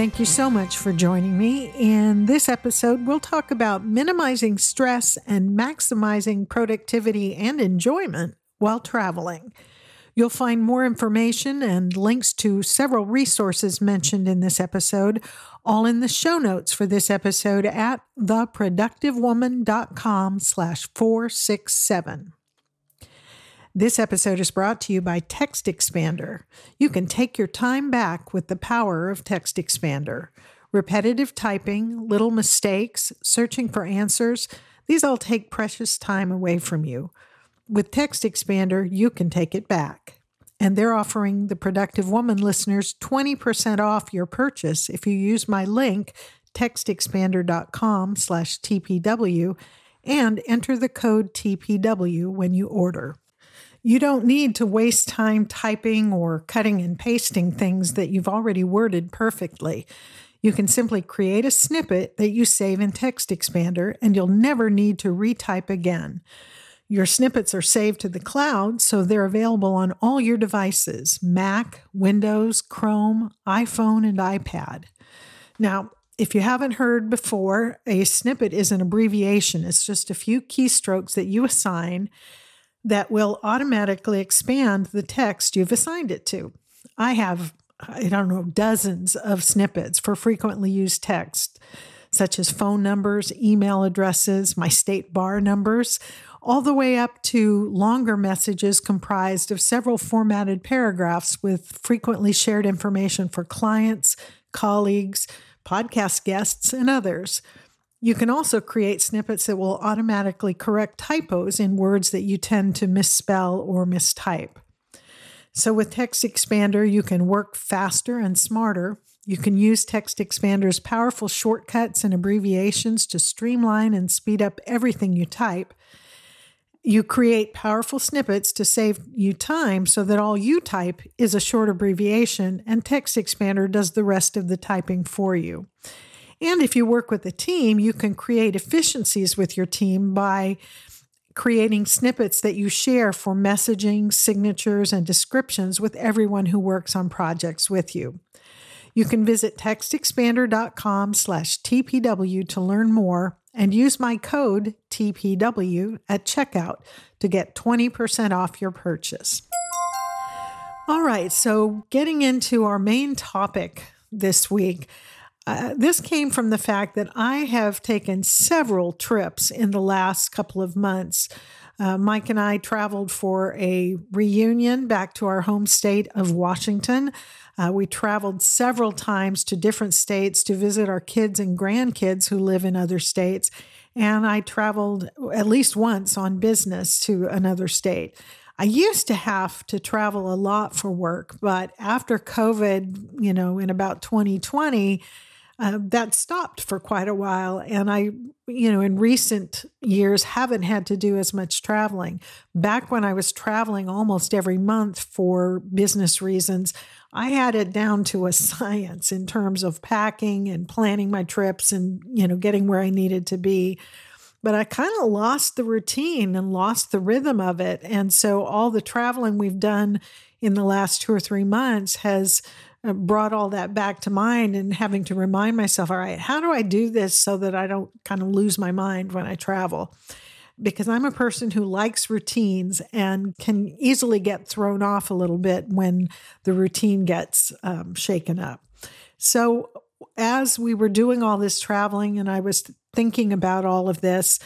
Thank you so much for joining me. In this episode, we'll talk about minimizing stress and maximizing productivity and enjoyment while traveling. You'll find more information and links to several resources mentioned in this episode, all in the show notes for this episode at theproductivewoman.com slash 467. This episode is brought to you by Text Expander. You can take your time back with the power of Text Expander. Repetitive typing, little mistakes, searching for answers, these all take precious time away from you. With Text Expander, you can take it back. And they're offering the Productive Woman listeners 20% off your purchase if you use my link, textexpander.com slash TPW, and enter the code TPW when you order. You don't need to waste time typing or cutting and pasting things that you've already worded perfectly. You can simply create a snippet that you save in Text Expander, and you'll never need to retype again. Your snippets are saved to the cloud, so they're available on all your devices Mac, Windows, Chrome, iPhone, and iPad. Now, if you haven't heard before, a snippet is an abbreviation. It's just a few keystrokes that you assign that will automatically expand the text you've assigned it to. I have, I don't know, dozens of snippets for frequently used text, such as phone numbers, email addresses, my state bar numbers, all the way up to longer messages comprised of several formatted paragraphs with frequently shared information for clients, colleagues, podcast guests, and others. You can also create snippets that will automatically correct typos in words that you tend to misspell or mistype. So, with Text Expander, you can work faster and smarter. You can use Text Expander's powerful shortcuts and abbreviations to streamline and speed up everything you type. You create powerful snippets to save you time so that all you type is a short abbreviation, and Text Expander does the rest of the typing for you. And if you work with a team, you can create efficiencies with your team by creating snippets that you share for messaging, signatures, and descriptions with everyone who works on projects with you. You can visit textexpander.com slash TPW to learn more and use my code TPW at checkout to get 20% off your purchase. All right, so getting into our main topic this week, uh, this came from the fact that I have taken several trips in the last couple of months. Uh, Mike and I traveled for a reunion back to our home state of Washington. Uh, we traveled several times to different states to visit our kids and grandkids who live in other states. And I traveled at least once on business to another state. I used to have to travel a lot for work, but after COVID, you know, in about 2020, uh, that stopped for quite a while. And I, you know, in recent years haven't had to do as much traveling. Back when I was traveling almost every month for business reasons, I had it down to a science in terms of packing and planning my trips and, you know, getting where I needed to be. But I kind of lost the routine and lost the rhythm of it. And so all the traveling we've done in the last two or three months has brought all that back to mind and having to remind myself, all right, how do I do this so that I don't kind of lose my mind when I travel? Because I'm a person who likes routines and can easily get thrown off a little bit when the routine gets um, shaken up. So, as we were doing all this traveling and I was thinking about all of this,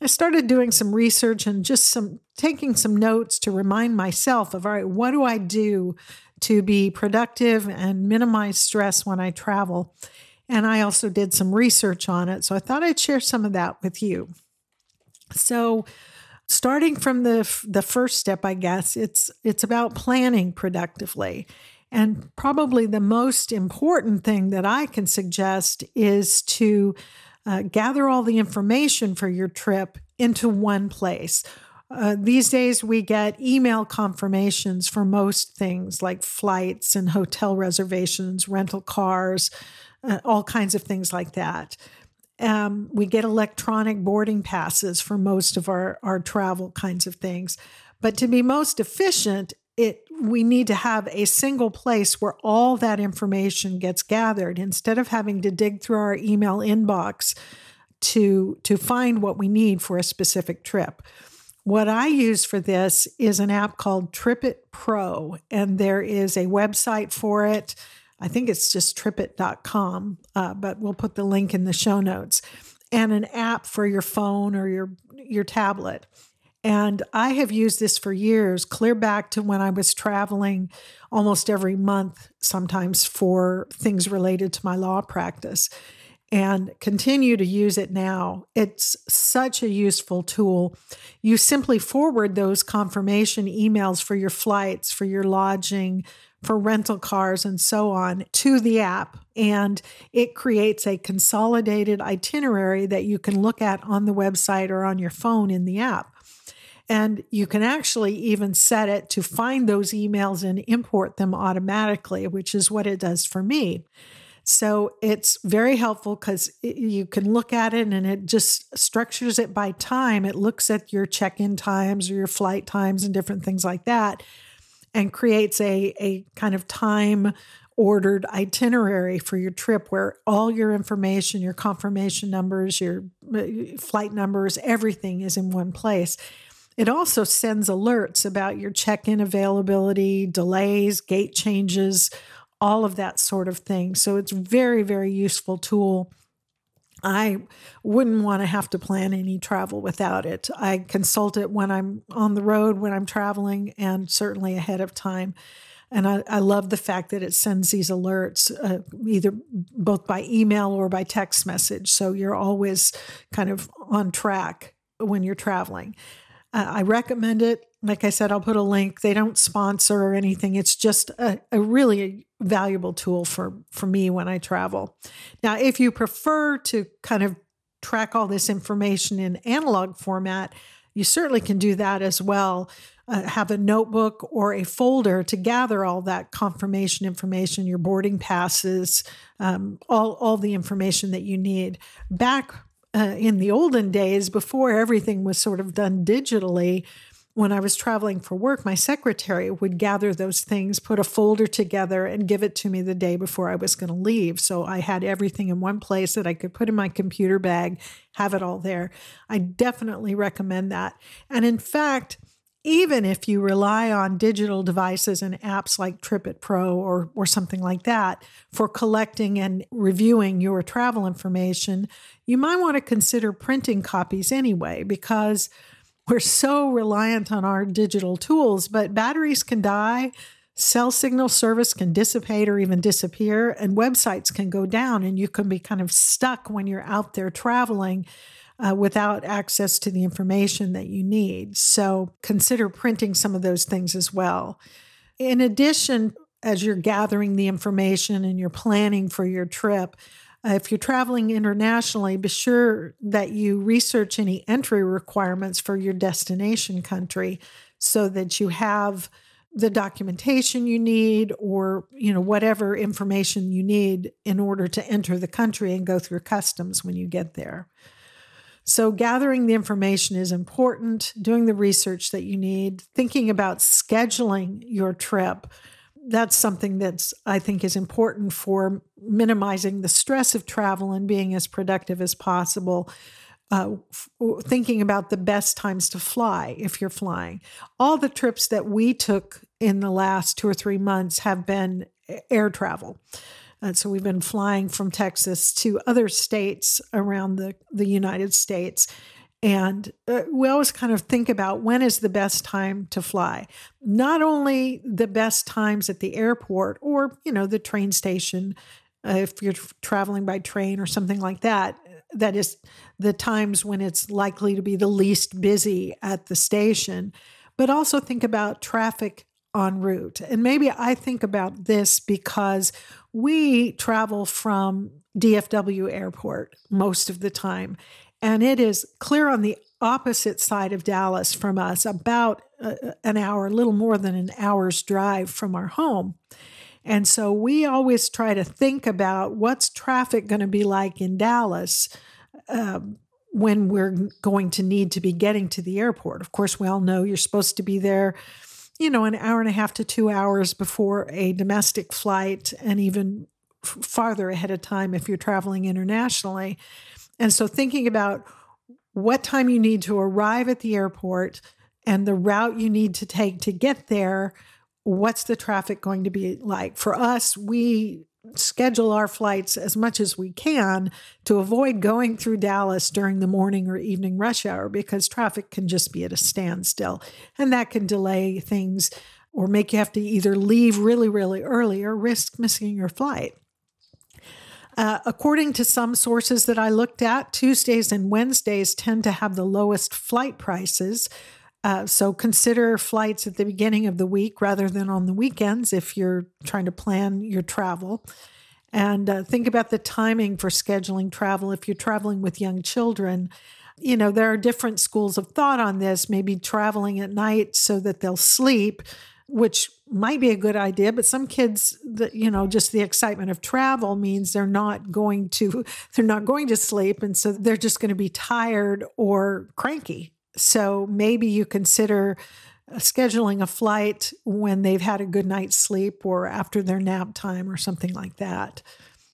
I started doing some research and just some taking some notes to remind myself of all right, what do I do to be productive and minimize stress when I travel. And I also did some research on it. So I thought I'd share some of that with you. So, starting from the the first step, I guess it's it's about planning productively. And probably the most important thing that I can suggest is to uh, gather all the information for your trip into one place. Uh, these days, we get email confirmations for most things like flights and hotel reservations, rental cars, uh, all kinds of things like that. Um, we get electronic boarding passes for most of our, our travel kinds of things. But to be most efficient, it we need to have a single place where all that information gets gathered instead of having to dig through our email inbox to to find what we need for a specific trip. What I use for this is an app called TripIt Pro, and there is a website for it. I think it's just tripit.com, uh, but we'll put the link in the show notes, and an app for your phone or your, your tablet. And I have used this for years, clear back to when I was traveling almost every month, sometimes for things related to my law practice, and continue to use it now. It's such a useful tool. You simply forward those confirmation emails for your flights, for your lodging, for rental cars and so on to the app. And it creates a consolidated itinerary that you can look at on the website or on your phone in the app. And you can actually even set it to find those emails and import them automatically, which is what it does for me. So it's very helpful because you can look at it and it just structures it by time. It looks at your check in times or your flight times and different things like that and creates a, a kind of time ordered itinerary for your trip where all your information, your confirmation numbers, your uh, flight numbers, everything is in one place. It also sends alerts about your check in availability, delays, gate changes, all of that sort of thing. So it's very, very useful tool I wouldn't want to have to plan any travel without it. I consult it when I'm on the road, when I'm traveling, and certainly ahead of time. And I, I love the fact that it sends these alerts uh, either both by email or by text message. So you're always kind of on track when you're traveling. Uh, I recommend it. Like I said, I'll put a link. They don't sponsor or anything. It's just a, a really valuable tool for, for me when I travel. Now, if you prefer to kind of track all this information in analog format, you certainly can do that as well. Uh, have a notebook or a folder to gather all that confirmation information, your boarding passes, um, all, all the information that you need. Back uh, in the olden days, before everything was sort of done digitally, when I was traveling for work, my secretary would gather those things, put a folder together, and give it to me the day before I was going to leave. So I had everything in one place that I could put in my computer bag, have it all there. I definitely recommend that. And in fact, even if you rely on digital devices and apps like TripIt Pro or, or something like that for collecting and reviewing your travel information, you might want to consider printing copies anyway, because we're so reliant on our digital tools, but batteries can die. Cell signal service can dissipate or even disappear, and websites can go down, and you can be kind of stuck when you're out there traveling uh, without access to the information that you need. So consider printing some of those things as well. In addition, as you're gathering the information and you're planning for your trip, uh, if you're traveling internationally, be sure that you research any entry requirements for your destination country so that you have the documentation you need or you know whatever information you need in order to enter the country and go through customs when you get there. So, gathering the information is important, doing the research that you need, thinking about scheduling your trip. That's something that's, I think, is important for minimizing the stress of travel and being as productive as possible. Uh, f- thinking about the best times to fly if you're flying. All the trips that we took in the last two or three months have been air travel. And so we've been flying from Texas to other states around the, the United States. And uh, we always kind of think about when is the best time to fly. Not only the best times at the airport or, you know, the train station, uh, if you're traveling by train or something like that, that is the times when it's likely to be the least busy at the station, but also think about traffic en route. And maybe I think about this because we travel from DFW Airport most of the time, and it is clear on the opposite side of Dallas from us, about an hour, a little more than an hour's drive from our home. And so we always try to think about what's traffic going to be like in Dallas uh, when we're going to need to be getting to the airport. Of course, we all know you're supposed to be there, you know, an hour and a half to two hours before a domestic flight, and even farther ahead of time if you're traveling internationally. And so thinking about what time you need to arrive at the airport and the route you need to take to get there, what's the traffic going to be like? For us, we schedule our flights as much as we can to avoid going through Dallas during the morning or evening rush hour because traffic can just be at a standstill and that can delay things or make you have to either leave really, really early or risk missing your flight. Uh, according to some sources that I looked at, Tuesdays and Wednesdays tend to have the lowest flight prices. Uh, so consider flights at the beginning of the week rather than on the weekends if you're trying to plan your travel. And uh, think about the timing for scheduling travel. If you're traveling with young children, you know, there are different schools of thought on this, maybe traveling at night so that they'll sleep which might be a good idea but some kids that you know just the excitement of travel means they're not going to they're not going to sleep and so they're just going to be tired or cranky. So maybe you consider uh, scheduling a flight when they've had a good night's sleep or after their nap time or something like that.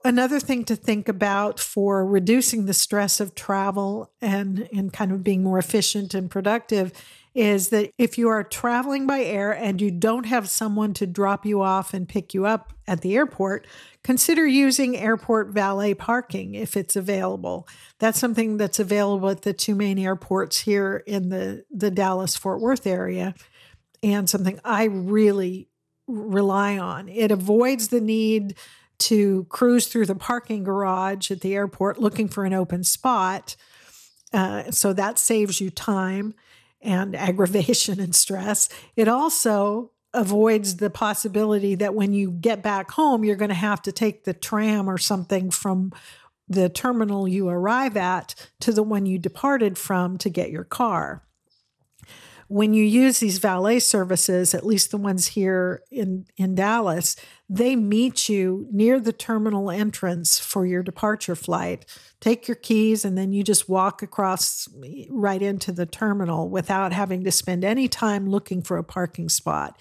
Another thing to think about for reducing the stress of travel and, and kind of being more efficient and productive is that if you are traveling by air and you don't have someone to drop you off and pick you up at the airport, consider using airport valet parking if it's available. That's something that's available at the two main airports here in the, the Dallas Fort Worth area, and something I really rely on. It avoids the need to cruise through the parking garage at the airport looking for an open spot. Uh, so that saves you time and aggravation and stress. It also avoids the possibility that when you get back home, you're going to have to take the tram or something from the terminal you arrive at to the one you departed from to get your car when you use these valet services, at least the ones here in, in Dallas, they meet you near the terminal entrance for your departure flight. Take your keys, and then you just walk across right into the terminal without having to spend any time looking for a parking spot.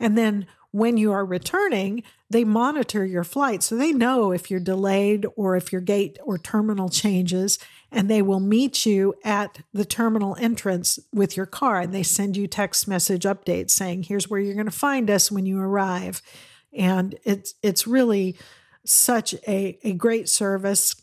And then when you are returning, they monitor your flight. So they know if you're delayed or if your gate or terminal changes, and they will meet you at the terminal entrance with your car. And they send you text message updates saying, here's where you're going to find us when you arrive. And it's it's really such a, a great service.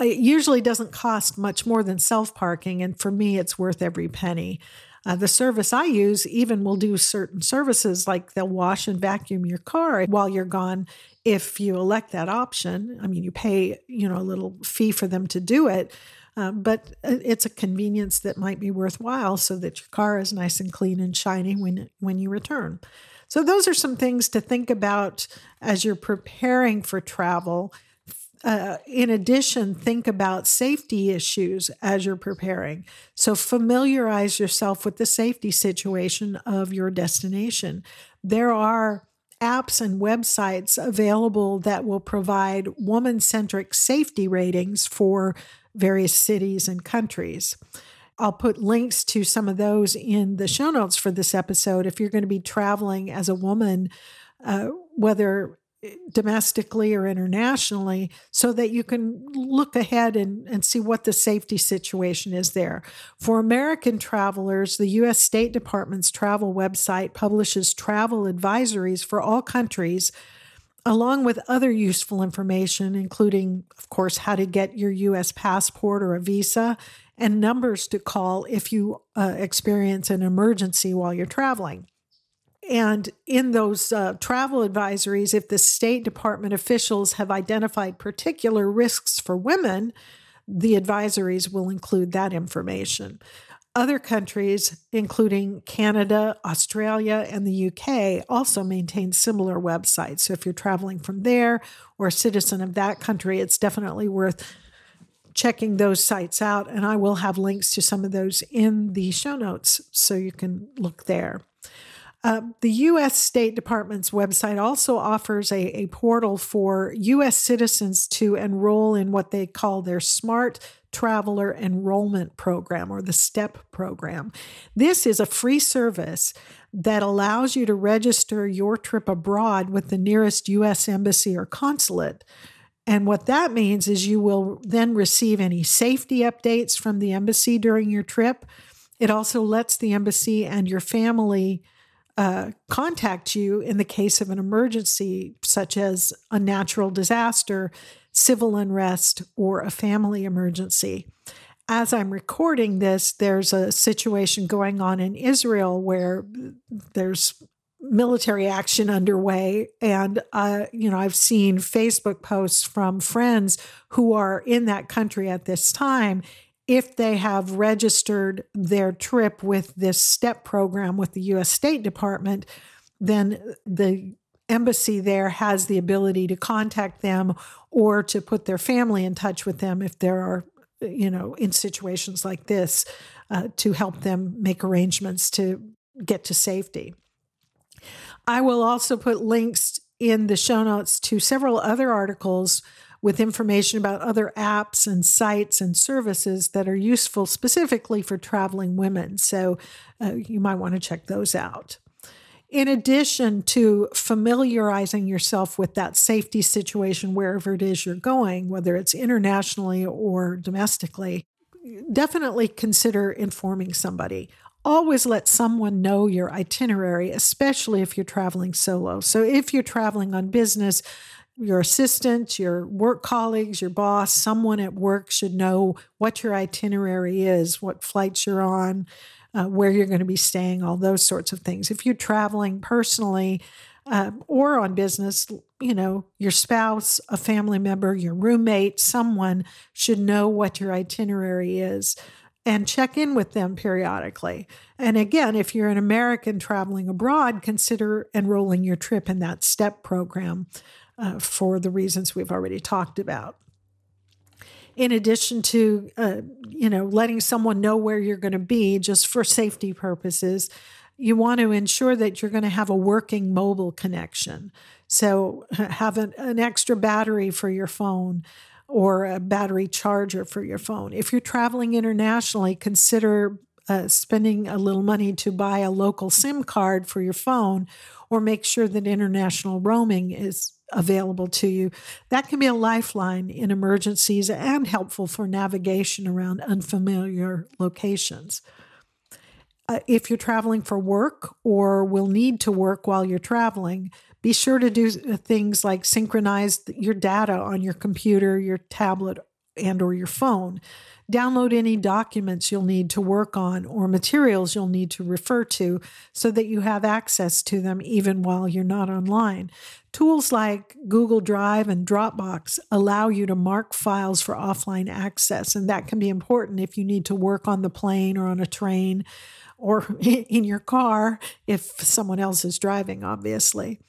It usually doesn't cost much more than self parking. And for me, it's worth every penny. Uh, the service I use even will do certain services like they'll wash and vacuum your car while you're gone if you elect that option. I mean, you pay, you know, a little fee for them to do it. Uh, but it's a convenience that might be worthwhile so that your car is nice and clean and shiny when when you return. So those are some things to think about as you're preparing for travel uh, in addition, think about safety issues as you're preparing. So, familiarize yourself with the safety situation of your destination. There are apps and websites available that will provide woman centric safety ratings for various cities and countries. I'll put links to some of those in the show notes for this episode. If you're going to be traveling as a woman, uh, whether domestically or internationally so that you can look ahead and, and see what the safety situation is there. For American travelers, the U.S. State Department's travel website publishes travel advisories for all countries, along with other useful information, including, of course, how to get your U.S. passport or a visa and numbers to call if you uh, experience an emergency while you're traveling. And in those uh, travel advisories, if the State Department officials have identified particular risks for women, the advisories will include that information. Other countries, including Canada, Australia, and the UK, also maintain similar websites. So if you're traveling from there or a citizen of that country, it's definitely worth checking those sites out. And I will have links to some of those in the show notes so you can look there. Uh, the U.S. State Department's website also offers a, a portal for U.S. citizens to enroll in what they call their Smart Traveler Enrollment Program or the STEP program. This is a free service that allows you to register your trip abroad with the nearest U.S. embassy or consulate. And what that means is you will then receive any safety updates from the embassy during your trip. It also lets the embassy and your family uh, contact you in the case of an emergency, such as a natural disaster, civil unrest, or a family emergency. As I'm recording this, there's a situation going on in Israel where there's military action underway and uh, you know i've seen facebook posts from friends who are in that country at this time if they have registered their trip with this STEP program with the US State Department, then the embassy there has the ability to contact them or to put their family in touch with them if there are, you know, in situations like this, uh, to help them make arrangements to get to safety. I will also put links in the show notes to several other articles with information about other apps and sites and services that are useful specifically for traveling women. So uh, you might want to check those out. In addition to familiarizing yourself with that safety situation wherever it is you're going, whether it's internationally or domestically, definitely consider informing somebody always let someone know your itinerary, especially if you're traveling solo. So, if you're traveling on business, your assistant, your work colleagues, your boss, someone at work should know what your itinerary is, what flights you're on, uh, where you're going to be staying, all those sorts of things. If you're traveling personally uh, or on business, you know, your spouse, a family member, your roommate, someone should know what your itinerary is and check in with them periodically. And again, if you're an American traveling abroad, consider enrolling your trip in that STEP program uh, for the reasons we've already talked about. In addition to, uh, you know, letting someone know where you're going to be just for safety purposes, you want to ensure that you're going to have a working mobile connection. So have an, an extra battery for your phone or a battery charger for your phone. If you're traveling internationally, consider uh, spending a little money to buy a local SIM card for your phone or make sure that international roaming is available to you. That can be a lifeline in emergencies and helpful for navigation around unfamiliar locations. Uh, if you're traveling for work or will need to work while you're traveling, be sure to do uh, things like synchronize your data on your computer, your tablet, and or your phone. Download any documents you'll need to work on or materials you'll need to refer to so that you have access to them even while you're not online. Tools like Google Drive and Dropbox allow you to mark files for offline access, and that can be important if you need to work on the plane or on a train or in your car if someone else is driving, obviously.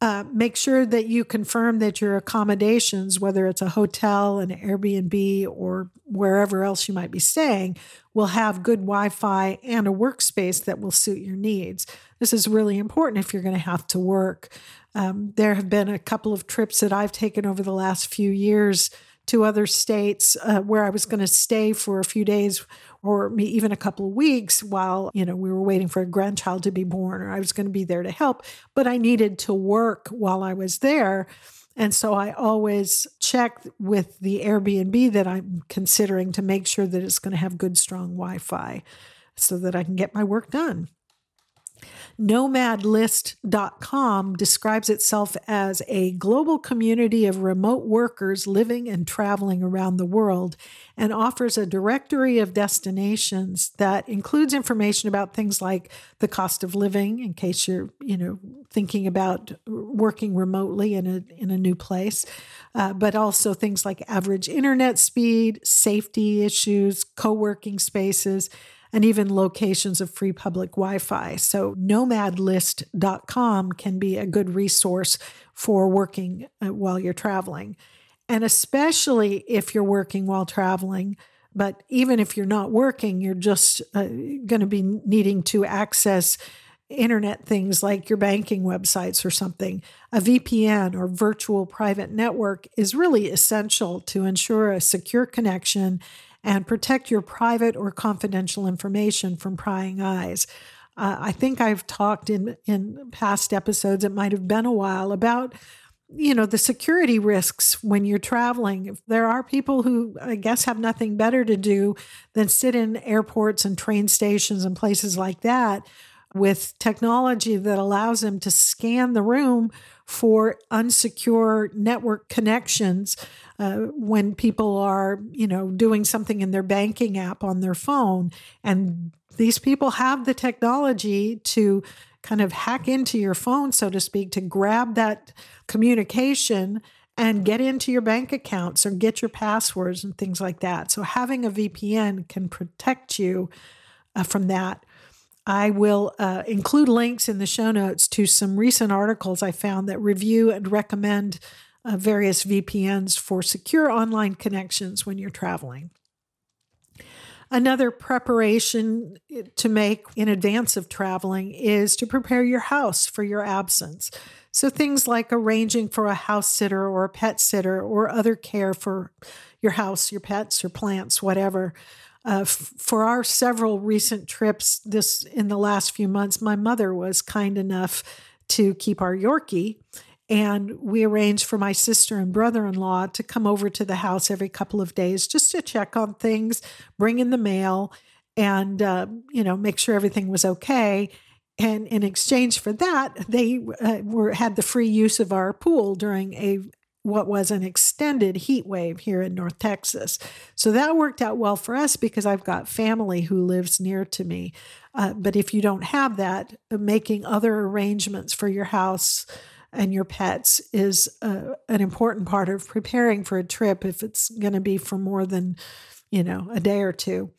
Uh, make sure that you confirm that your accommodations, whether it's a hotel, an Airbnb, or wherever else you might be staying, will have good Wi Fi and a workspace that will suit your needs. This is really important if you're going to have to work. Um, there have been a couple of trips that I've taken over the last few years to other states uh, where I was going to stay for a few days or even a couple of weeks while, you know, we were waiting for a grandchild to be born or I was going to be there to help, but I needed to work while I was there. And so I always check with the Airbnb that I'm considering to make sure that it's going to have good, strong Wi Fi so that I can get my work done. Nomadlist.com describes itself as a global community of remote workers living and traveling around the world and offers a directory of destinations that includes information about things like the cost of living in case you're, you know, thinking about working remotely in a in a new place, uh, but also things like average internet speed, safety issues, co-working spaces, and even locations of free public Wi Fi. So, nomadlist.com can be a good resource for working uh, while you're traveling. And especially if you're working while traveling, but even if you're not working, you're just uh, going to be needing to access internet things like your banking websites or something, a VPN or virtual private network is really essential to ensure a secure connection and protect your private or confidential information from prying eyes. Uh, I think I've talked in in past episodes. It might have been a while about you know the security risks when you're traveling. There are people who I guess have nothing better to do than sit in airports and train stations and places like that with technology that allows them to scan the room for unsecure network connections uh, when people are, you know, doing something in their banking app on their phone. And these people have the technology to kind of hack into your phone, so to speak, to grab that communication and get into your bank accounts or get your passwords and things like that. So having a VPN can protect you uh, from that. I will uh, include links in the show notes to some recent articles I found that review and recommend uh, various VPNs for secure online connections when you're traveling. Another preparation to make in advance of traveling is to prepare your house for your absence. So, things like arranging for a house sitter or a pet sitter or other care for your house, your pets, or plants, whatever. Uh, f- for our several recent trips this in the last few months, my mother was kind enough to keep our Yorkie. And we arranged for my sister and brother in law to come over to the house every couple of days just to check on things, bring in the mail, and, uh, you know, make sure everything was okay. And in exchange for that, they uh, were had the free use of our pool during a what was an extended heat wave here in North Texas. So that worked out well for us because I've got family who lives near to me. Uh, but if you don't have that, uh, making other arrangements for your house and your pets is uh, an important part of preparing for a trip if it's going to be for more than, you know, a day or two.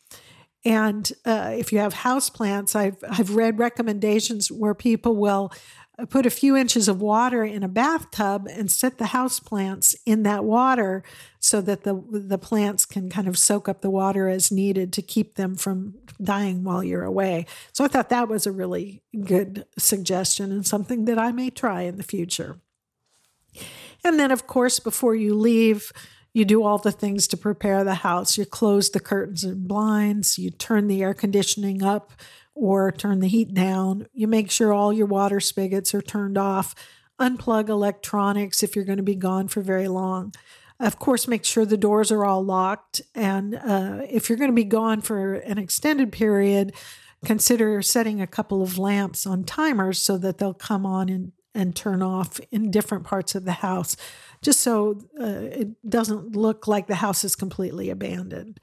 And uh, if you have house plants, I've I've read recommendations where people will put a few inches of water in a bathtub and set the house plants in that water so that the the plants can kind of soak up the water as needed to keep them from dying while you're away. So I thought that was a really good suggestion and something that I may try in the future. And then of course before you leave you do all the things to prepare the house. You close the curtains and blinds, you turn the air conditioning up or turn the heat down. You make sure all your water spigots are turned off. Unplug electronics if you're going to be gone for very long. Of course, make sure the doors are all locked. And uh, if you're going to be gone for an extended period, consider setting a couple of lamps on timers so that they'll come on and, and turn off in different parts of the house, just so uh, it doesn't look like the house is completely abandoned.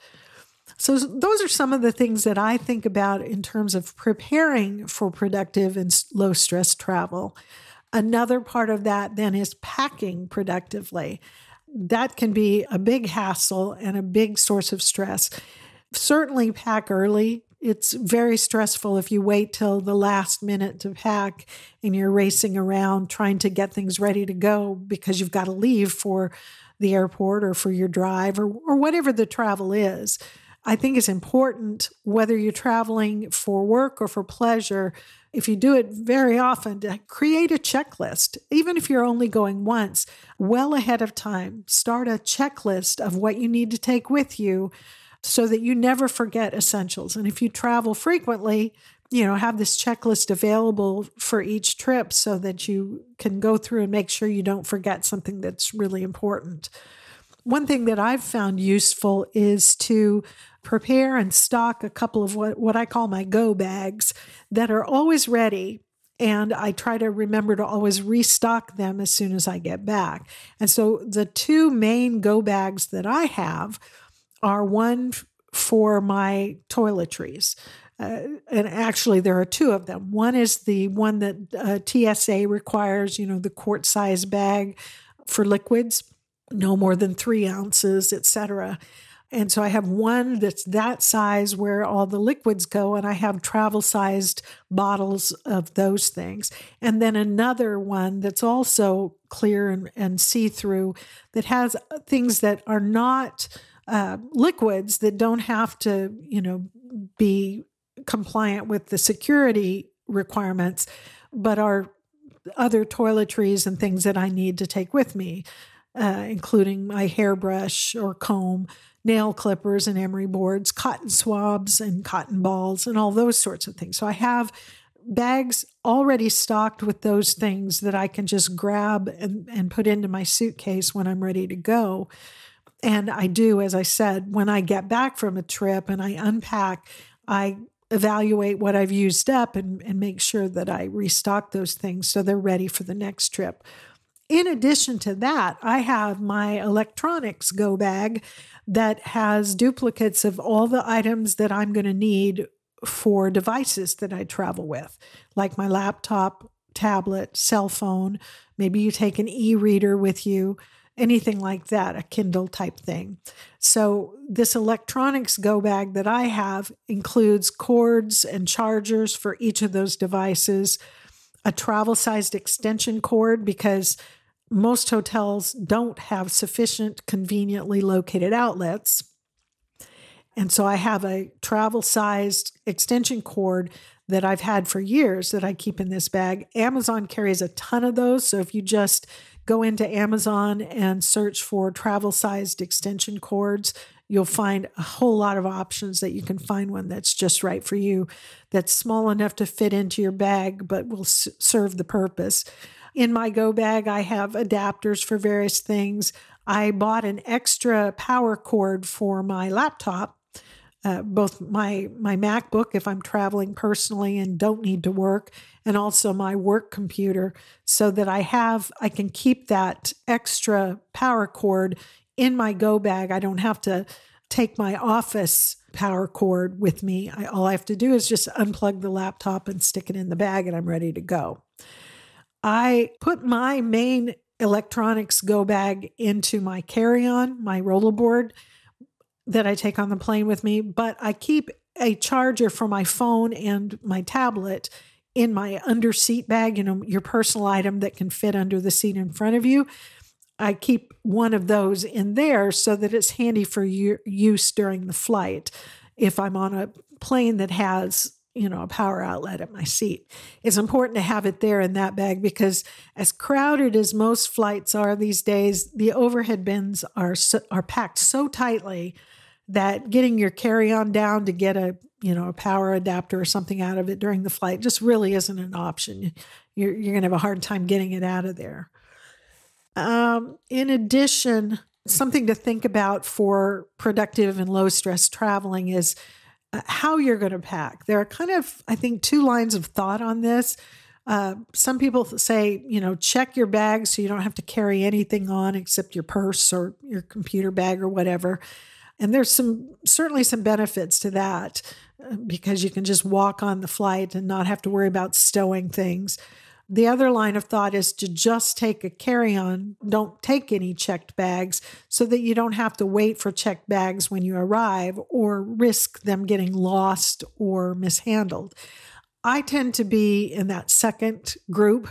So, those are some of the things that I think about in terms of preparing for productive and low stress travel. Another part of that then is packing productively. That can be a big hassle and a big source of stress. Certainly, pack early. It's very stressful if you wait till the last minute to pack and you're racing around trying to get things ready to go because you've got to leave for the airport or for your drive or, or whatever the travel is. I think it's important, whether you're traveling for work or for pleasure, if you do it very often, to create a checklist. Even if you're only going once, well ahead of time, start a checklist of what you need to take with you so that you never forget essentials. And if you travel frequently, you know, have this checklist available for each trip so that you can go through and make sure you don't forget something that's really important. One thing that I've found useful is to prepare and stock a couple of what, what I call my go bags that are always ready. And I try to remember to always restock them as soon as I get back. And so the two main go bags that I have are one for my toiletries. Uh, and actually, there are two of them. One is the one that uh, TSA requires, you know, the quart size bag for liquids, no more than three ounces, etc. And so I have one that's that size where all the liquids go, and I have travel sized bottles of those things. And then another one that's also clear and, and see through that has things that are not uh, liquids that don't have to, you know, be compliant with the security requirements, but are other toiletries and things that I need to take with me, uh, including my hairbrush or comb, nail clippers and emery boards, cotton swabs and cotton balls, and all those sorts of things. So I have bags already stocked with those things that I can just grab and, and put into my suitcase when I'm ready to go. And I do, as I said, when I get back from a trip and I unpack, I evaluate what I've used up and, and make sure that I restock those things so they're ready for the next trip. In addition to that, I have my electronics go bag that has duplicates of all the items that I'm going to need for devices that I travel with, like my laptop, tablet, cell phone. Maybe you take an e reader with you, anything like that, a Kindle type thing. So, this electronics go bag that I have includes cords and chargers for each of those devices, a travel sized extension cord because most hotels don't have sufficient conveniently located outlets. And so I have a travel sized extension cord that I've had for years that I keep in this bag. Amazon carries a ton of those. So if you just go into Amazon and search for travel sized extension cords, you'll find a whole lot of options that you can find one that's just right for you, that's small enough to fit into your bag, but will s- serve the purpose. In my go bag, I have adapters for various things. I bought an extra power cord for my laptop, uh, both my my MacBook if I'm traveling personally and don't need to work, and also my work computer, so that I have I can keep that extra power cord in my go bag. I don't have to take my office power cord with me. I, all I have to do is just unplug the laptop and stick it in the bag, and I'm ready to go. I put my main electronics go bag into my carry on, my rollerboard that I take on the plane with me, but I keep a charger for my phone and my tablet in my under seat bag, you know, your personal item that can fit under the seat in front of you. I keep one of those in there so that it's handy for use during the flight. If I'm on a plane that has you know, a power outlet at my seat. It's important to have it there in that bag because as crowded as most flights are these days, the overhead bins are so, are packed so tightly that getting your carry-on down to get a, you know, a power adapter or something out of it during the flight just really isn't an option. You're you're going to have a hard time getting it out of there. Um, in addition, something to think about for productive and low stress traveling is uh, how you're going to pack. There are kind of, I think, two lines of thought on this. Uh, some people say, you know, check your bag so you don't have to carry anything on except your purse or your computer bag or whatever. And there's some certainly some benefits to that uh, because you can just walk on the flight and not have to worry about stowing things. The other line of thought is to just take a carry on. Don't take any checked bags so that you don't have to wait for checked bags when you arrive or risk them getting lost or mishandled. I tend to be in that second group.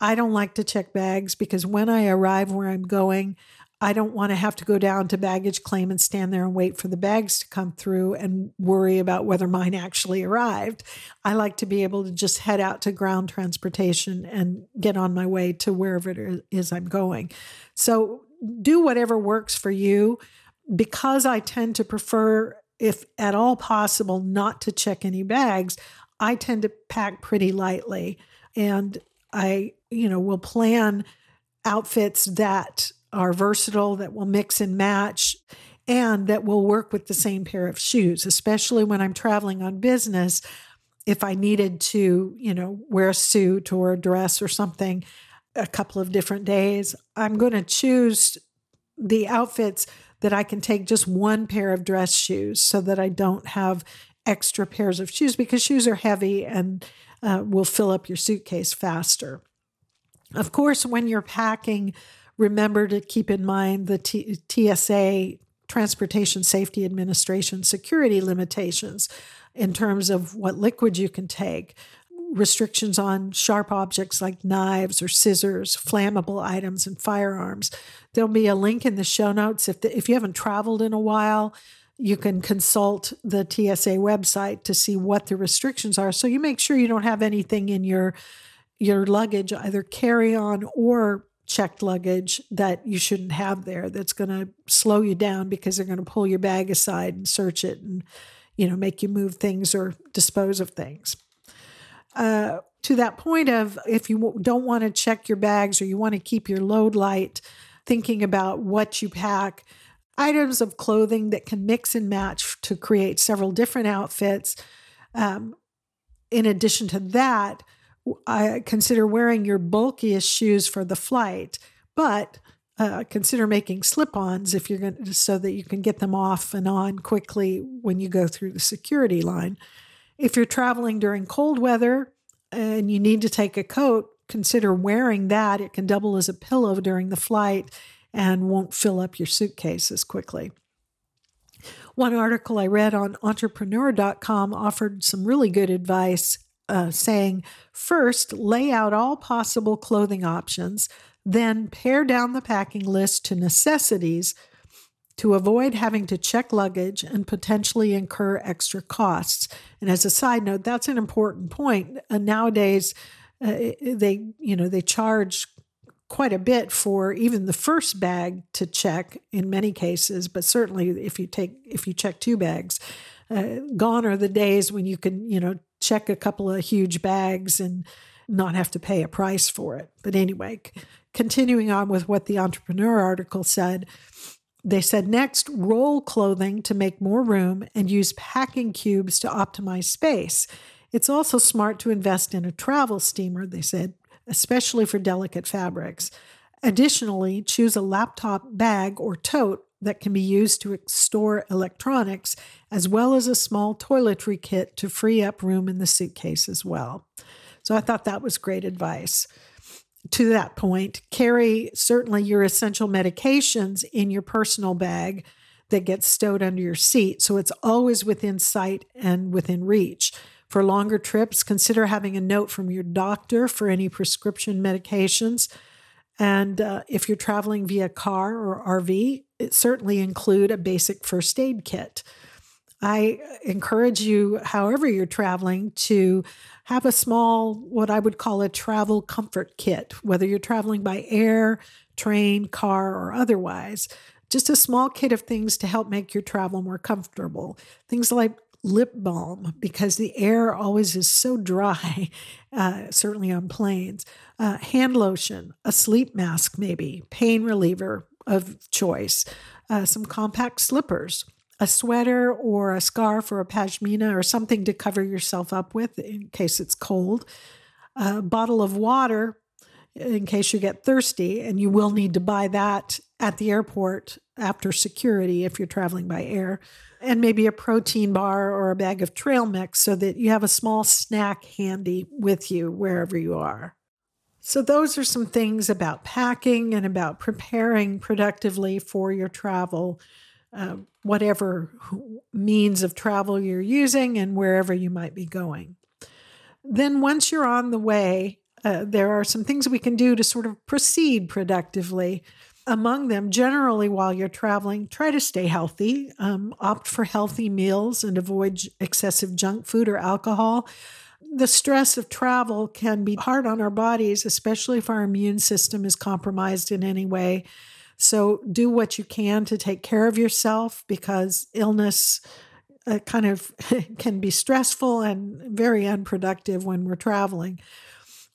I don't like to check bags because when I arrive where I'm going, I don't want to have to go down to baggage claim and stand there and wait for the bags to come through and worry about whether mine actually arrived. I like to be able to just head out to ground transportation and get on my way to wherever it is I'm going. So do whatever works for you. Because I tend to prefer, if at all possible, not to check any bags, I tend to pack pretty lightly. And I, you know, will plan outfits that are versatile, that will mix and match, and that will work with the same pair of shoes, especially when I'm traveling on business. If I needed to, you know, wear a suit or a dress or something a couple of different days, I'm going to choose the outfits that I can take just one pair of dress shoes so that I don't have extra pairs of shoes because shoes are heavy and uh, will fill up your suitcase faster. Of course, when you're packing remember to keep in mind the T- TSA Transportation Safety Administration security limitations in terms of what liquid you can take, restrictions on sharp objects like knives or scissors, flammable items, and firearms. There'll be a link in the show notes. If, the, if you haven't traveled in a while, you can consult the TSA website to see what the restrictions are. So you make sure you don't have anything in your your luggage, either carry on or checked luggage that you shouldn't have there that's going to slow you down because they're going to pull your bag aside and search it and you know make you move things or dispose of things uh, to that point of if you don't want to check your bags or you want to keep your load light, thinking about what you pack, items of clothing that can mix and match to create several different outfits. Um, in addition to that, I consider wearing your bulkiest shoes for the flight, but uh, consider making slip-ons if you're going to, so that you can get them off and on quickly when you go through the security line. If you're traveling during cold weather and you need to take a coat, consider wearing that. It can double as a pillow during the flight and won't fill up your suitcase as quickly. One article I read on entrepreneur.com offered some really good advice, uh, saying first, lay out all possible clothing options, then pare down the packing list to necessities to avoid having to check luggage and potentially incur extra costs. And as a side note, that's an important point. Uh, nowadays, uh, they you know they charge quite a bit for even the first bag to check in many cases, but certainly if you take if you check two bags, uh, gone are the days when you can you know check a couple of huge bags and not have to pay a price for it. But anyway, continuing on with what the entrepreneur article said, they said next, roll clothing to make more room and use packing cubes to optimize space. It's also smart to invest in a travel steamer, they said, especially for delicate fabrics. Additionally, choose a laptop bag or tote that can be used to store electronics, as well as a small toiletry kit to free up room in the suitcase as well. So I thought that was great advice to that point, carry certainly your essential medications in your personal bag that gets stowed under your seat. So it's always within sight and within reach. For longer trips, consider having a note from your doctor for any prescription medications. And uh, if you're traveling via car or RV, certainly include a basic first aid kit. I encourage you, however, you're traveling, to have a small, what I would call a travel comfort kit, whether you're traveling by air, train, car, or otherwise. Just a small kit of things to help make your travel more comfortable. Things like lip balm, because the air always is so dry, uh, certainly on planes. Uh, hand lotion, a sleep mask, maybe, pain reliever of choice, uh, some compact slippers a sweater or a scarf or a pashmina or something to cover yourself up with in case it's cold, a bottle of water in case you get thirsty, and you will need to buy that at the airport after security if you're traveling by air, and maybe a protein bar or a bag of trail mix so that you have a small snack handy with you wherever you are. So, those are some things about packing and about preparing productively for your travel uh, whatever means of travel you're using and wherever you might be going. Then, once you're on the way, uh, there are some things we can do to sort of proceed productively. Among them, generally while you're traveling, try to stay healthy, um, opt for healthy meals, and avoid excessive junk food or alcohol. The stress of travel can be hard on our bodies, especially if our immune system is compromised in any way. So do what you can to take care of yourself because illness uh, kind of can be stressful and very unproductive when we're traveling.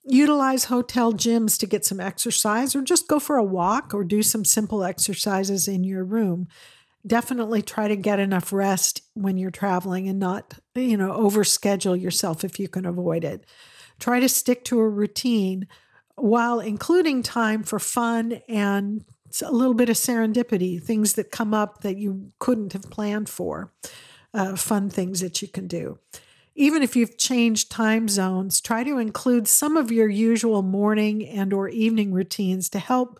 Utilize hotel gyms to get some exercise or just go for a walk or do some simple exercises in your room. Definitely try to get enough rest when you're traveling and not, you know, overschedule yourself if you can avoid it. Try to stick to a routine while including time for fun and a little bit of serendipity, things that come up that you couldn't have planned for, uh, fun things that you can do. Even if you've changed time zones, try to include some of your usual morning and or evening routines to help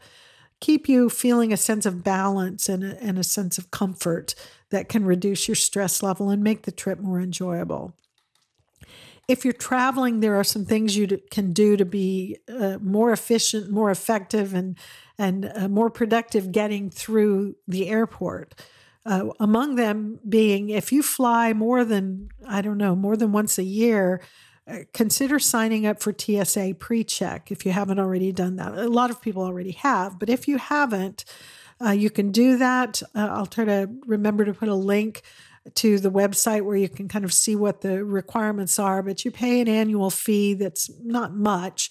keep you feeling a sense of balance and a, and a sense of comfort that can reduce your stress level and make the trip more enjoyable. If you're traveling, there are some things you can do to be uh, more efficient, more effective, and and uh, more productive getting through the airport. Uh, among them being if you fly more than I don't know more than once a year, consider signing up for TSA pre-check if you haven't already done that. A lot of people already have, but if you haven't, uh, you can do that. Uh, I'll try to remember to put a link to the website where you can kind of see what the requirements are, but you pay an annual fee that's not much.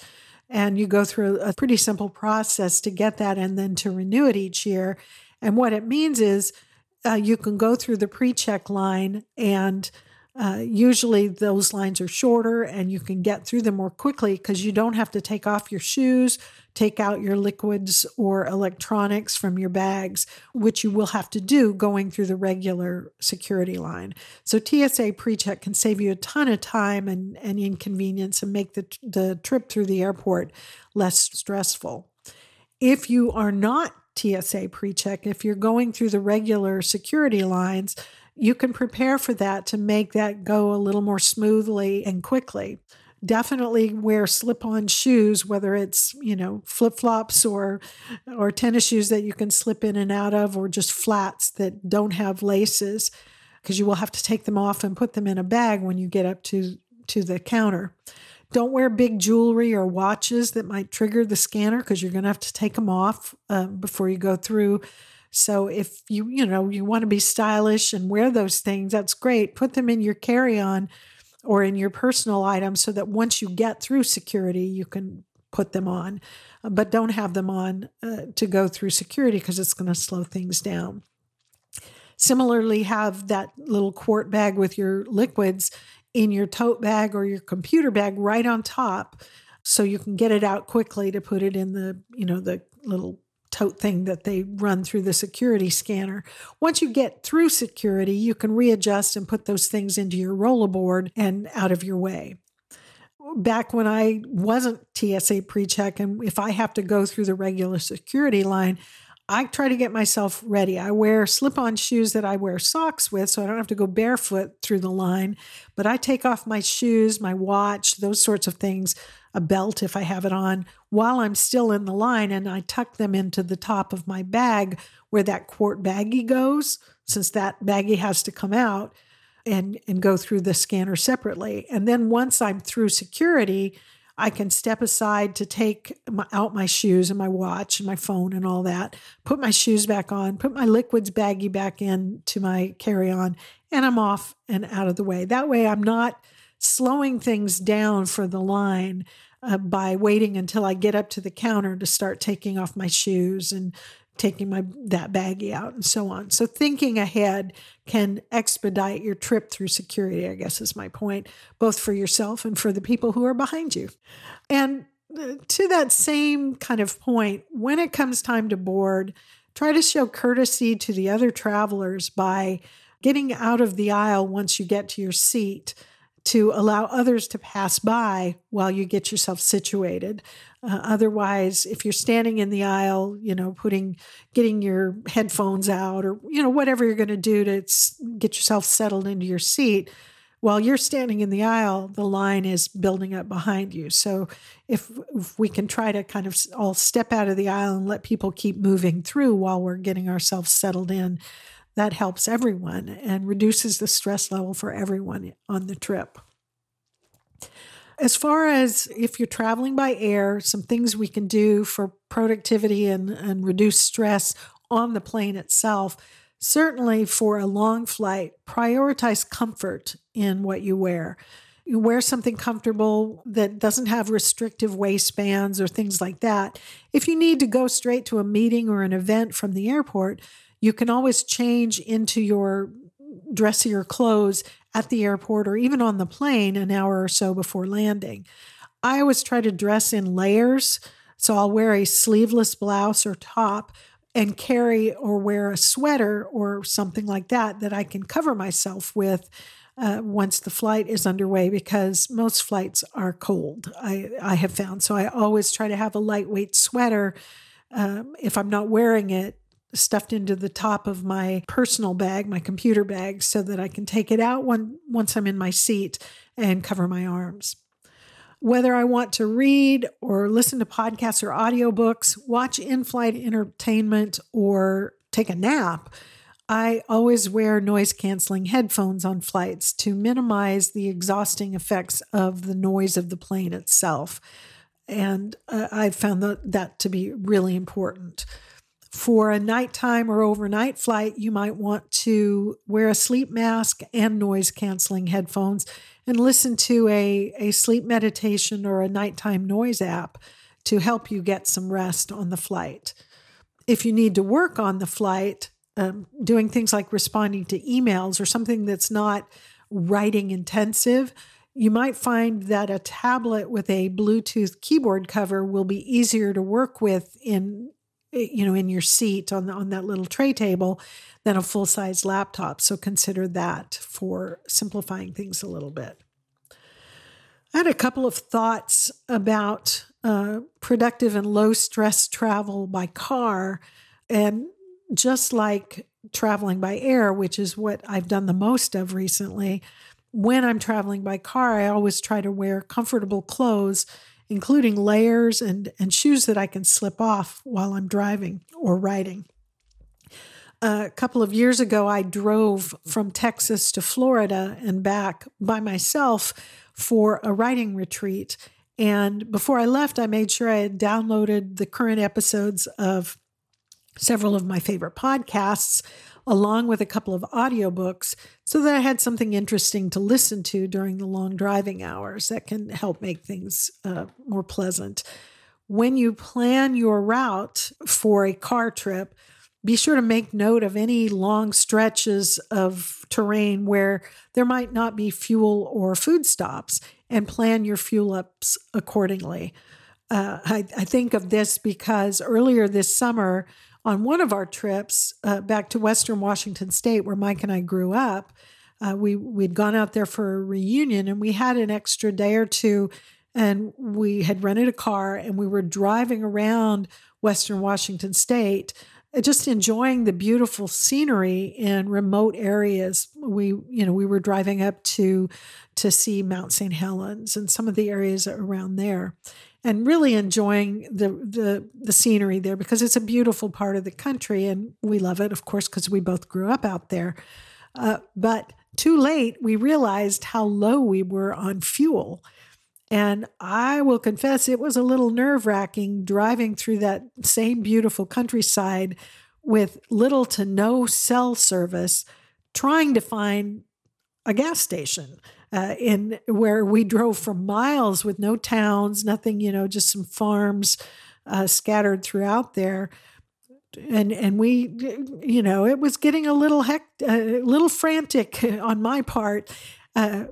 And you go through a pretty simple process to get that and then to renew it each year. And what it means is uh, you can go through the pre check line and uh, usually those lines are shorter and you can get through them more quickly because you don't have to take off your shoes, take out your liquids or electronics from your bags, which you will have to do going through the regular security line. So TSA pre-check can save you a ton of time and, and inconvenience and make the, the trip through the airport less stressful. If you are not TSA pre-check, if you're going through the regular security lines, you can prepare for that to make that go a little more smoothly and quickly. Definitely wear slip-on shoes, whether it's you know flip-flops or or tennis shoes that you can slip in and out of, or just flats that don't have laces, because you will have to take them off and put them in a bag when you get up to to the counter. Don't wear big jewelry or watches that might trigger the scanner because you're going to have to take them off uh, before you go through so if you, you know, you want to be stylish and wear those things, that's great. Put them in your carry-on or in your personal items so that once you get through security, you can put them on. But don't have them on uh, to go through security because it's going to slow things down. Similarly, have that little quart bag with your liquids in your tote bag or your computer bag right on top so you can get it out quickly to put it in the, you know, the little tote thing that they run through the security scanner. Once you get through security, you can readjust and put those things into your rollerboard and out of your way. Back when I wasn't TSA pre check, and if I have to go through the regular security line, I try to get myself ready. I wear slip on shoes that I wear socks with, so I don't have to go barefoot through the line. But I take off my shoes, my watch, those sorts of things a belt if I have it on while I'm still in the line and I tuck them into the top of my bag where that quart baggie goes, since that baggie has to come out and, and go through the scanner separately. And then once I'm through security, I can step aside to take my, out my shoes and my watch and my phone and all that, put my shoes back on, put my liquids baggie back in to my carry on, and I'm off and out of the way. That way, I'm not slowing things down for the line uh, by waiting until I get up to the counter to start taking off my shoes and taking my that baggie out and so on. So thinking ahead can expedite your trip through security, I guess is my point, both for yourself and for the people who are behind you. And uh, to that same kind of point, when it comes time to board, try to show courtesy to the other travelers by getting out of the aisle once you get to your seat to allow others to pass by while you get yourself situated. Uh, otherwise, if you're standing in the aisle, you know, putting, getting your headphones out or, you know, whatever you're going to do to get yourself settled into your seat, while you're standing in the aisle, the line is building up behind you. So if, if we can try to kind of all step out of the aisle and let people keep moving through while we're getting ourselves settled in, that helps everyone and reduces the stress level for everyone on the trip. As far as if you're traveling by air, some things we can do for productivity and, and reduce stress on the plane itself. Certainly, for a long flight, prioritize comfort in what you wear. You wear something comfortable that doesn't have restrictive waistbands or things like that. If you need to go straight to a meeting or an event from the airport, you can always change into your dressier clothes at the airport or even on the plane an hour or so before landing. I always try to dress in layers. So I'll wear a sleeveless blouse or top and carry or wear a sweater or something like that that I can cover myself with uh, once the flight is underway because most flights are cold, I, I have found. So I always try to have a lightweight sweater um, if I'm not wearing it, stuffed into the top of my personal bag, my computer bag, so that I can take it out when, once I'm in my seat and cover my arms. Whether I want to read or listen to podcasts or audiobooks, watch in flight entertainment, or take a nap, I always wear noise canceling headphones on flights to minimize the exhausting effects of the noise of the plane itself. And uh, I've found that, that to be really important. For a nighttime or overnight flight, you might want to wear a sleep mask and noise canceling headphones and listen to a, a sleep meditation or a nighttime noise app to help you get some rest on the flight. If you need to work on the flight, um, doing things like responding to emails or something that's not writing intensive, you might find that a tablet with a Bluetooth keyboard cover will be easier to work with in you know in your seat on the, on that little tray table than a full size laptop. So consider that for simplifying things a little bit. I had a couple of thoughts about uh, productive and low stress travel by car, and just like traveling by air, which is what I've done the most of recently, when I'm traveling by car, I always try to wear comfortable clothes, including layers and, and shoes that I can slip off while I'm driving or riding. A couple of years ago, I drove from Texas to Florida and back by myself for a writing retreat. And before I left, I made sure I had downloaded the current episodes of several of my favorite podcasts, along with a couple of audiobooks, so that I had something interesting to listen to during the long driving hours that can help make things uh, more pleasant. When you plan your route for a car trip, be sure to make note of any long stretches of terrain where there might not be fuel or food stops and plan your fuel ups accordingly. Uh, I, I, think of this because earlier this summer, on one of our trips uh, back to Western Washington State, where Mike and I grew up, uh, we we'd gone out there for a reunion, and we had an extra day or two, and we had rented a car, and we were driving around Western Washington State, uh, just enjoying the beautiful scenery in remote areas. We you know we were driving up to to see Mount St. Helens and some of the areas around there and really enjoying the, the the scenery there because it's a beautiful part of the country and we love it of course because we both grew up out there. Uh, but too late we realized how low we were on fuel. And i will confess it was a little nerve-wracking driving through that same beautiful countryside with little to no cell service trying to find a gas station uh, in where we drove for miles with no towns, nothing, you know, just some farms uh, scattered throughout there. And and we, you know, it was getting a little heck, a little frantic on my part uh,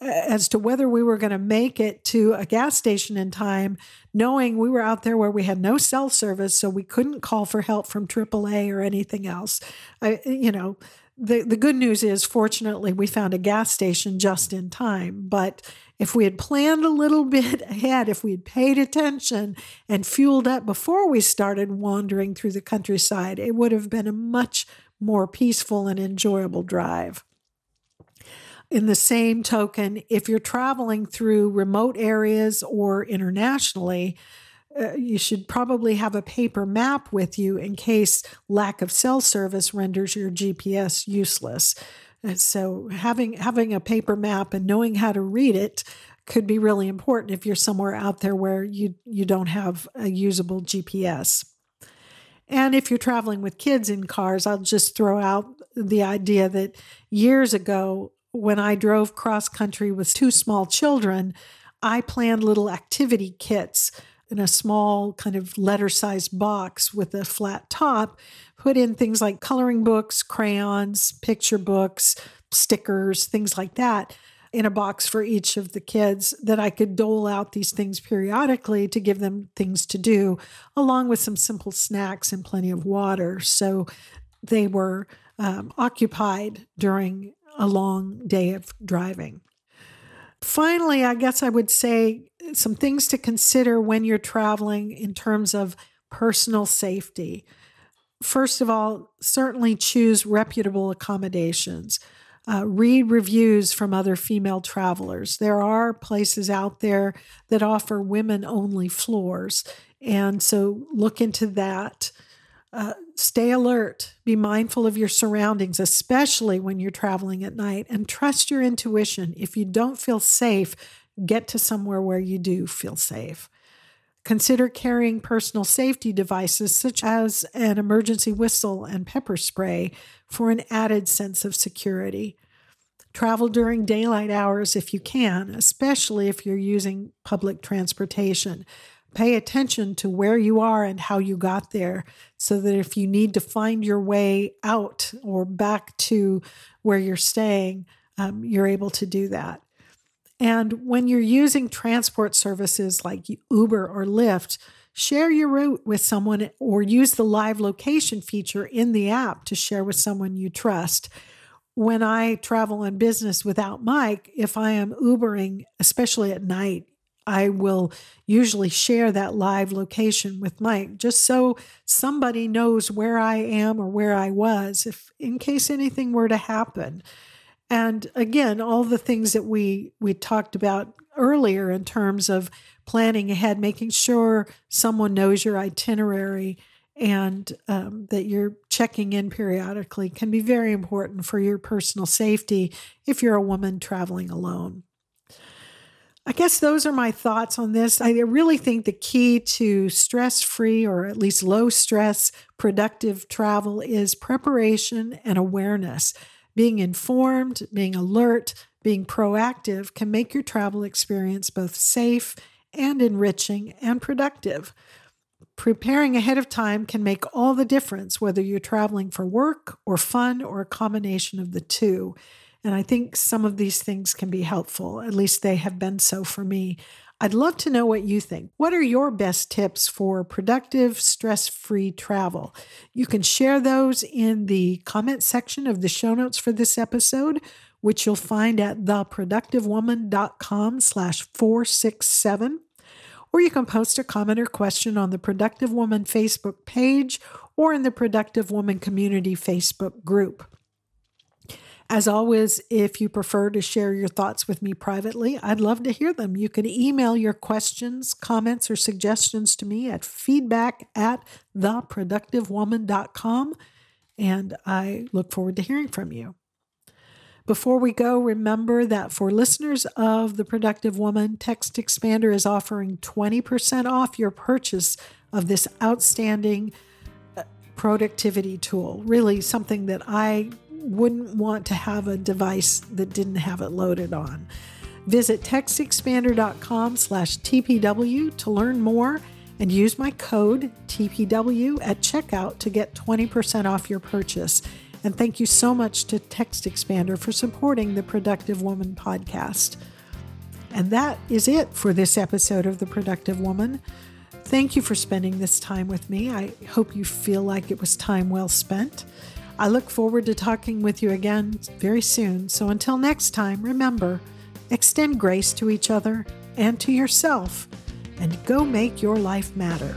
as to whether we were going to make it to a gas station in time, knowing we were out there where we had no cell service, so we couldn't call for help from AAA or anything else. I, you know, the, the good news is, fortunately, we found a gas station just in time. But if we had planned a little bit ahead, if we had paid attention and fueled up before we started wandering through the countryside, it would have been a much more peaceful and enjoyable drive. In the same token, if you're traveling through remote areas or internationally, uh, you should probably have a paper map with you in case lack of cell service renders your GPS useless. And so having having a paper map and knowing how to read it could be really important if you're somewhere out there where you you don't have a usable GPS. And if you're traveling with kids in cars, I'll just throw out the idea that years ago when I drove cross country with two small children, I planned little activity kits in a small kind of letter sized box with a flat top, put in things like coloring books, crayons, picture books, stickers, things like that in a box for each of the kids that I could dole out these things periodically to give them things to do, along with some simple snacks and plenty of water. So they were um, occupied during a long day of driving. Finally, I guess I would say some things to consider when you're traveling in terms of personal safety. First of all, certainly choose reputable accommodations. Uh, read reviews from other female travelers. There are places out there that offer women only floors. And so look into that. Uh, stay alert, be mindful of your surroundings, especially when you're traveling at night, and trust your intuition. If you don't feel safe, get to somewhere where you do feel safe. Consider carrying personal safety devices such as an emergency whistle and pepper spray for an added sense of security. Travel during daylight hours if you can, especially if you're using public transportation. Pay attention to where you are and how you got there so that if you need to find your way out or back to where you're staying, um, you're able to do that. And when you're using transport services like Uber or Lyft, share your route with someone or use the live location feature in the app to share with someone you trust. When I travel on business without Mike, if I am Ubering, especially at night, I will usually share that live location with Mike just so somebody knows where I am or where I was if in case anything were to happen. And again, all the things that we we talked about earlier in terms of planning ahead, making sure someone knows your itinerary and um, that you're checking in periodically can be very important for your personal safety if you're a woman traveling alone. I guess those are my thoughts on this. I really think the key to stress free or at least low stress, productive travel is preparation and awareness. Being informed, being alert, being proactive can make your travel experience both safe and enriching and productive. Preparing ahead of time can make all the difference, whether you're traveling for work or fun or a combination of the two. And I think some of these things can be helpful. At least they have been so for me. I'd love to know what you think. What are your best tips for productive, stress free travel? You can share those in the comment section of the show notes for this episode, which you'll find at theproductivewoman.com slash 467. Or you can post a comment or question on the Productive Woman Facebook page or in the Productive Woman Community Facebook group. As always, if you prefer to share your thoughts with me privately, I'd love to hear them. You can email your questions, comments, or suggestions to me at feedback at theproductivewoman.com, and I look forward to hearing from you. Before we go, remember that for listeners of The Productive Woman, TextExpander is offering 20% off your purchase of this outstanding uh, productivity tool. Really, something that I wouldn't want to have a device that didn't have it loaded on. Visit textexpander.com slash TPW to learn more and use my code TPW at checkout to get 20% off your purchase. And thank you so much to TextExpander for supporting the Productive Woman podcast. And that is it for this episode of The Productive Woman. Thank you for spending this time with me. I hope you feel like it was time well spent. I look forward to talking with you again very soon. So until next time, remember extend grace to each other and to yourself, and go make your life matter.